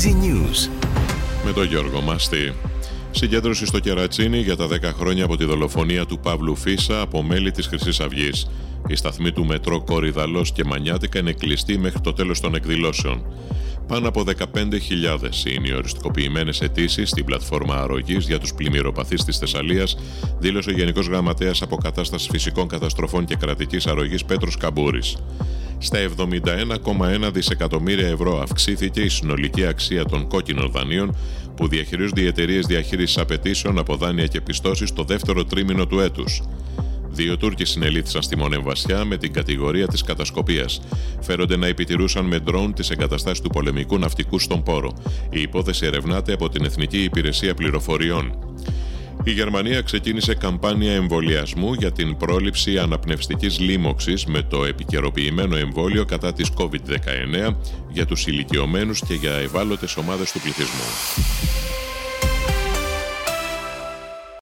Easy News. Με τον Γιώργο Μάστη. Συγκέντρωση στο Κερατσίνι για τα 10 χρόνια από τη δολοφονία του Παύλου Φίσα από μέλη της Χρυσής Αυγής. Η σταθμή του μετρό Κορυδαλός και Μανιάτικα είναι κλειστή μέχρι το τέλος των εκδηλώσεων. Πάνω από 15.000 είναι οι οριστικοποιημένες αιτήσεις στην πλατφόρμα αρρωγής για τους πλημμυροπαθείς της Θεσσαλίας, δήλωσε ο Γενικός Γραμματέας Αποκατάστασης Φυσικών Καταστροφών και Κρατικής Αρρωγής Πέτρος Καμπούρης. Στα 71,1 δισεκατομμύρια ευρώ αυξήθηκε η συνολική αξία των κόκκινων δανείων που διαχειρίζονται οι εταιρείες διαχείρισης απαιτήσεων από δάνεια και πιστώσεις το δεύτερο τρίμηνο του έτους. Δύο Τούρκοι συνελήφθησαν στη Μονεμβασιά με την κατηγορία της κατασκοπίας. Φέρονται να επιτηρούσαν με ντρόουν τις εγκαταστάσεις του πολεμικού ναυτικού στον Πόρο. Η υπόθεση ερευνάται από την Εθνική Υπηρεσία Πληροφοριών. Η Γερμανία ξεκίνησε καμπάνια εμβολιασμού για την πρόληψη αναπνευστικής λίμωξης με το επικαιροποιημένο εμβόλιο κατά της COVID-19 για τους ηλικιωμένους και για ευάλωτες ομάδες του πληθυσμού.